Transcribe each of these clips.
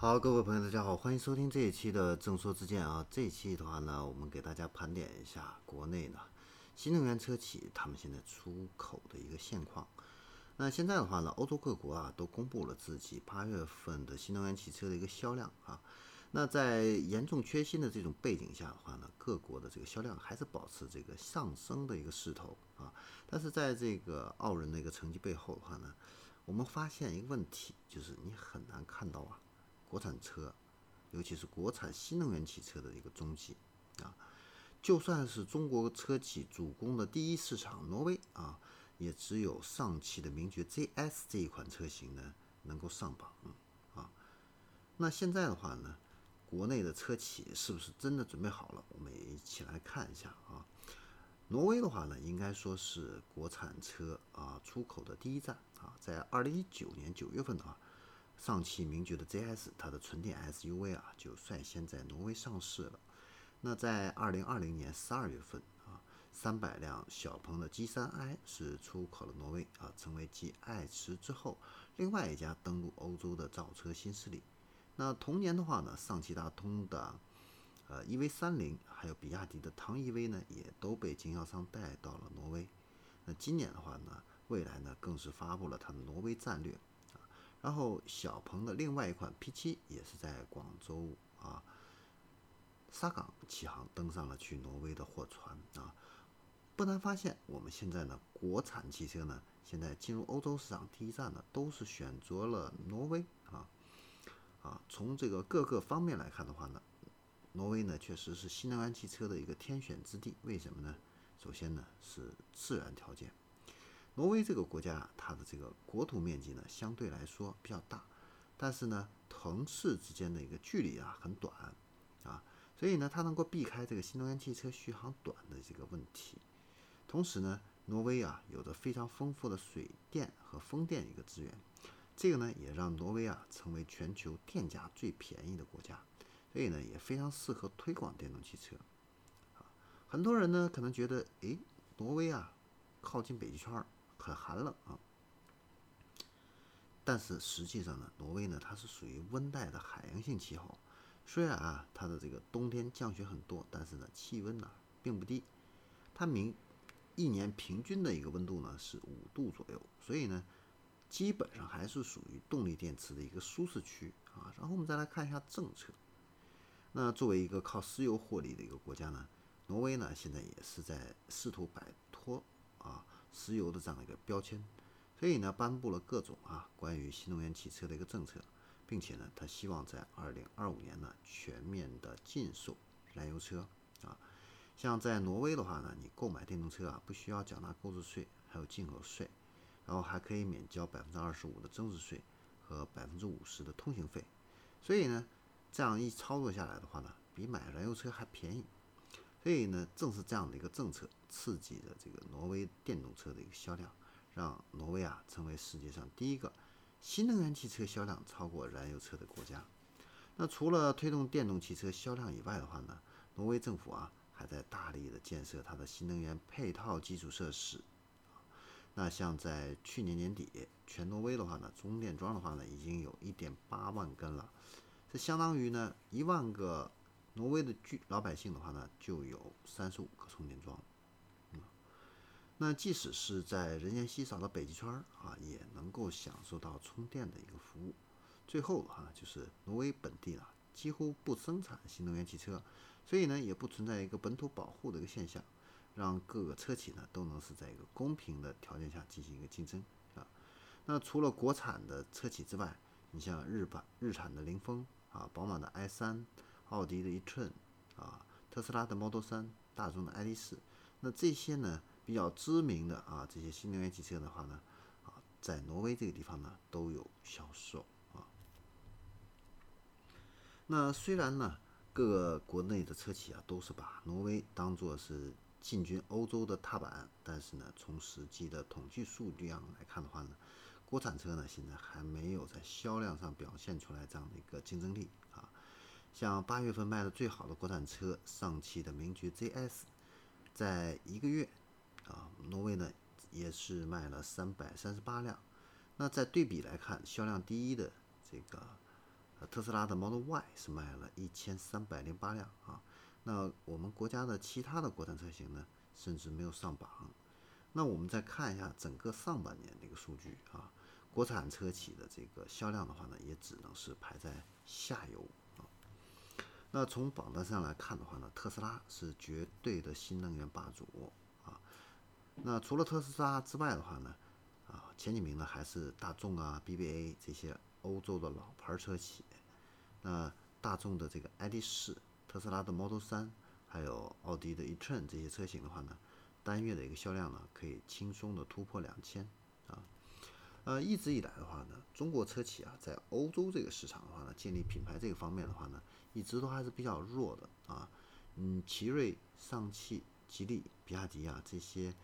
好，各位朋友，大家好，欢迎收听这一期的正说之见啊。这一期的话呢，我们给大家盘点一下国内呢新能源车企他们现在出口的一个现况。那现在的话呢，欧洲各国啊都公布了自己八月份的新能源汽车的一个销量啊。那在严重缺芯的这种背景下的话呢，各国的这个销量还是保持这个上升的一个势头啊。但是在这个傲人的一个成绩背后的话呢，我们发现一个问题，就是你很难看到啊。国产车，尤其是国产新能源汽车的一个踪迹啊，就算是中国车企主攻的第一市场挪威啊，也只有上汽的名爵 ZS 这一款车型呢能够上榜啊。那现在的话呢，国内的车企是不是真的准备好了？我们一起来看一下啊。挪威的话呢，应该说是国产车啊出口的第一站啊，在二零一九年九月份的话。上汽名爵的 ZS，它的纯电 SUV 啊，就率先在挪威上市了。那在二零二零年十二月份啊，三百辆小鹏的 G3i 是出口了挪威啊，成为继爱驰之后另外一家登陆欧洲的造车新势力。那同年的话呢，上汽大通的呃 EV30，还有比亚迪的唐 EV 呢，也都被经销商带到了挪威。那今年的话呢，蔚来呢更是发布了它的挪威战略。然后小鹏的另外一款 P7 也是在广州啊沙港启航，登上了去挪威的货船啊。不难发现，我们现在呢，国产汽车呢，现在进入欧洲市场第一站呢，都是选择了挪威啊啊。从这个各个方面来看的话呢，挪威呢确实是新能源汽车的一个天选之地。为什么呢？首先呢是自然条件。挪威这个国家，它的这个国土面积呢，相对来说比较大，但是呢，城市之间的一个距离啊很短啊，所以呢，它能够避开这个新能源汽车续航短的这个问题。同时呢，挪威啊有着非常丰富的水电和风电一个资源，这个呢也让挪威啊成为全球电价最便宜的国家，所以呢也非常适合推广电动汽车。啊，很多人呢可能觉得，诶，挪威啊靠近北极圈儿。很寒冷啊，但是实际上呢，挪威呢它是属于温带的海洋性气候，虽然啊它的这个冬天降雪很多，但是呢气温呢并不低，它明一年平均的一个温度呢是五度左右，所以呢基本上还是属于动力电池的一个舒适区啊。然后我们再来看一下政策，那作为一个靠石油获利的一个国家呢，挪威呢现在也是在试图摆脱啊。石油的这样的一个标签，所以呢，颁布了各种啊关于新能源汽车的一个政策，并且呢，他希望在二零二五年呢全面的禁售燃油车啊。像在挪威的话呢，你购买电动车啊不需要缴纳购置税，还有进口税，然后还可以免交百分之二十五的增值税和百分之五十的通行费。所以呢，这样一操作下来的话呢，比买燃油车还便宜。所以呢，正是这样的一个政策刺激了这个挪威电动车的一个销量，让挪威啊成为世界上第一个新能源汽车销量超过燃油车的国家。那除了推动电动汽车销量以外的话呢，挪威政府啊还在大力的建设它的新能源配套基础设施。那像在去年年底，全挪威的话呢，充电桩的话呢，已经有一点八万根了，这相当于呢一万个。挪威的居老百姓的话呢，就有三十五个充电桩，嗯，那即使是在人烟稀少的北极圈儿啊，也能够享受到充电的一个服务。最后哈，就是挪威本地呢几乎不生产新能源汽车，所以呢也不存在一个本土保护的一个现象，让各个车企呢都能是在一个公平的条件下进行一个竞争啊。那除了国产的车企之外，你像日本日产的凌风啊，宝马的 i 三。奥迪的一寸啊，特斯拉的 Model 3，大众的 ID.4，那这些呢比较知名的啊这些新能源汽车的话呢，啊在挪威这个地方呢都有销售啊。那虽然呢各个国内的车企啊都是把挪威当做是进军欧洲的踏板，但是呢从实际的统计数量来看的话呢，国产车呢现在还没有在销量上表现出来这样的一个竞争力。像八月份卖的最好的国产车，上汽的名爵 ZS，在一个月，啊，挪威呢也是卖了三百三十八辆。那在对比来看，销量第一的这个特斯拉的 Model Y 是卖了一千三百零八辆啊。那我们国家的其他的国产车型呢，甚至没有上榜。那我们再看一下整个上半年的一个数据啊，国产车企的这个销量的话呢，也只能是排在下游。那从榜单上来看的话呢，特斯拉是绝对的新能源霸主啊。那除了特斯拉之外的话呢，啊，前几名呢还是大众啊、BBA 这些欧洲的老牌车企。那大众的这个 ID.4、特斯拉的 Model 3，还有奥迪的 e-tron 这些车型的话呢，单月的一个销量呢，可以轻松的突破两千。呃，一直以来的话呢，中国车企啊，在欧洲这个市场的话呢，建立品牌这个方面的话呢，一直都还是比较弱的啊。嗯，奇瑞、上汽、吉利、比亚迪啊这些。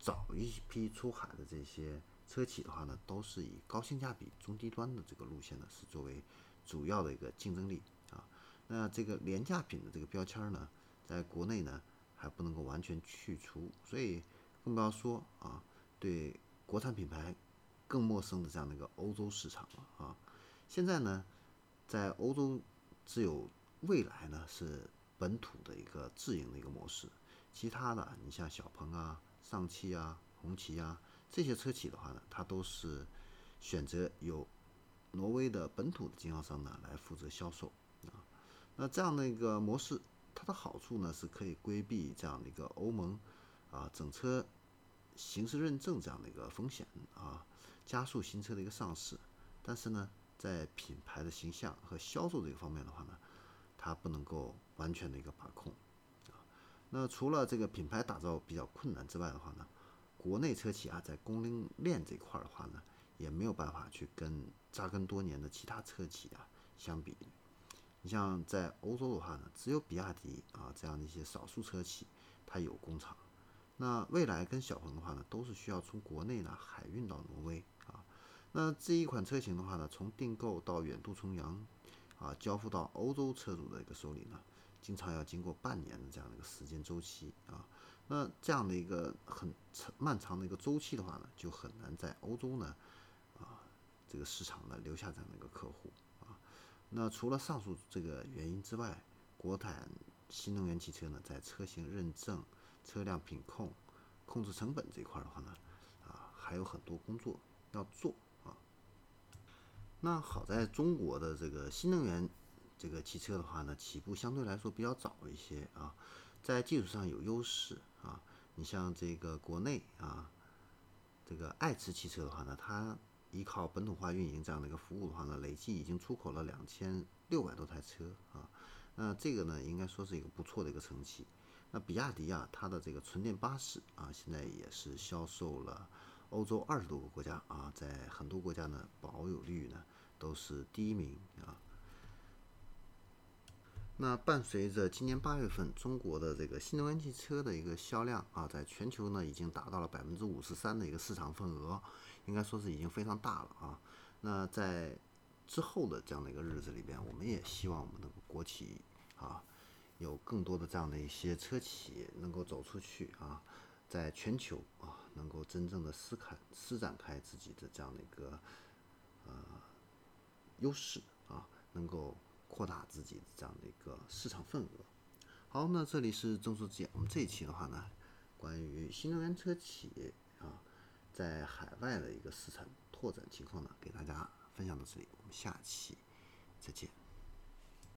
早一批出海的这些车企的话呢，都是以高性价比、中低端的这个路线呢，是作为主要的一个竞争力啊。那这个廉价品的这个标签呢，在国内呢还不能够完全去除，所以更不要说啊，对国产品牌更陌生的这样的一个欧洲市场了啊。现在呢，在欧洲只有未来呢是本土的一个自营的一个模式，其他的你像小鹏啊。上汽啊、红旗啊这些车企的话呢，它都是选择由挪威的本土的经销商呢来负责销售啊。那这样的一个模式，它的好处呢是可以规避这样的一个欧盟啊整车形式认证这样的一个风险啊，加速新车的一个上市。但是呢，在品牌的形象和销售这个方面的话呢，它不能够完全的一个把控。啊那除了这个品牌打造比较困难之外的话呢，国内车企啊在供应链这块的话呢，也没有办法去跟扎根多年的其他车企啊相比。你像在欧洲的话呢，只有比亚迪啊这样的一些少数车企它有工厂。那蔚来跟小鹏的话呢，都是需要从国内呢海运到挪威啊。那这一款车型的话呢，从订购到远渡重洋啊，交付到欧洲车主的一个手里呢。经常要经过半年的这样的一个时间周期啊，那这样的一个很长漫长的一个周期的话呢，就很难在欧洲呢啊这个市场呢留下这样的一个客户啊。那除了上述这个原因之外，国产新能源汽车呢，在车型认证、车辆品控、控制成本这一块的话呢，啊还有很多工作要做啊。那好在中国的这个新能源。这个汽车的话呢，起步相对来说比较早一些啊，在技术上有优势啊。你像这个国内啊，这个爱驰汽车的话呢，它依靠本土化运营这样的一个服务的话呢，累计已经出口了两千六百多台车啊。那这个呢，应该说是一个不错的一个成绩。那比亚迪啊，它的这个纯电巴士啊，现在也是销售了欧洲二十多个国家啊，在很多国家呢，保有率呢都是第一名啊。那伴随着今年八月份中国的这个新能源汽车的一个销量啊，在全球呢已经达到了百分之五十三的一个市场份额，应该说是已经非常大了啊。那在之后的这样的一个日子里边，我们也希望我们的国企啊，有更多的这样的一些车企能够走出去啊，在全球啊能够真正的施开施展开自己的这样的一个呃优势啊，能够。扩大自己这样的一个市场份额。好，那这里是正说之言。我们这一期的话呢，关于新能源车企啊，在海外的一个市场拓展情况呢，给大家分享到这里。我们下期再见。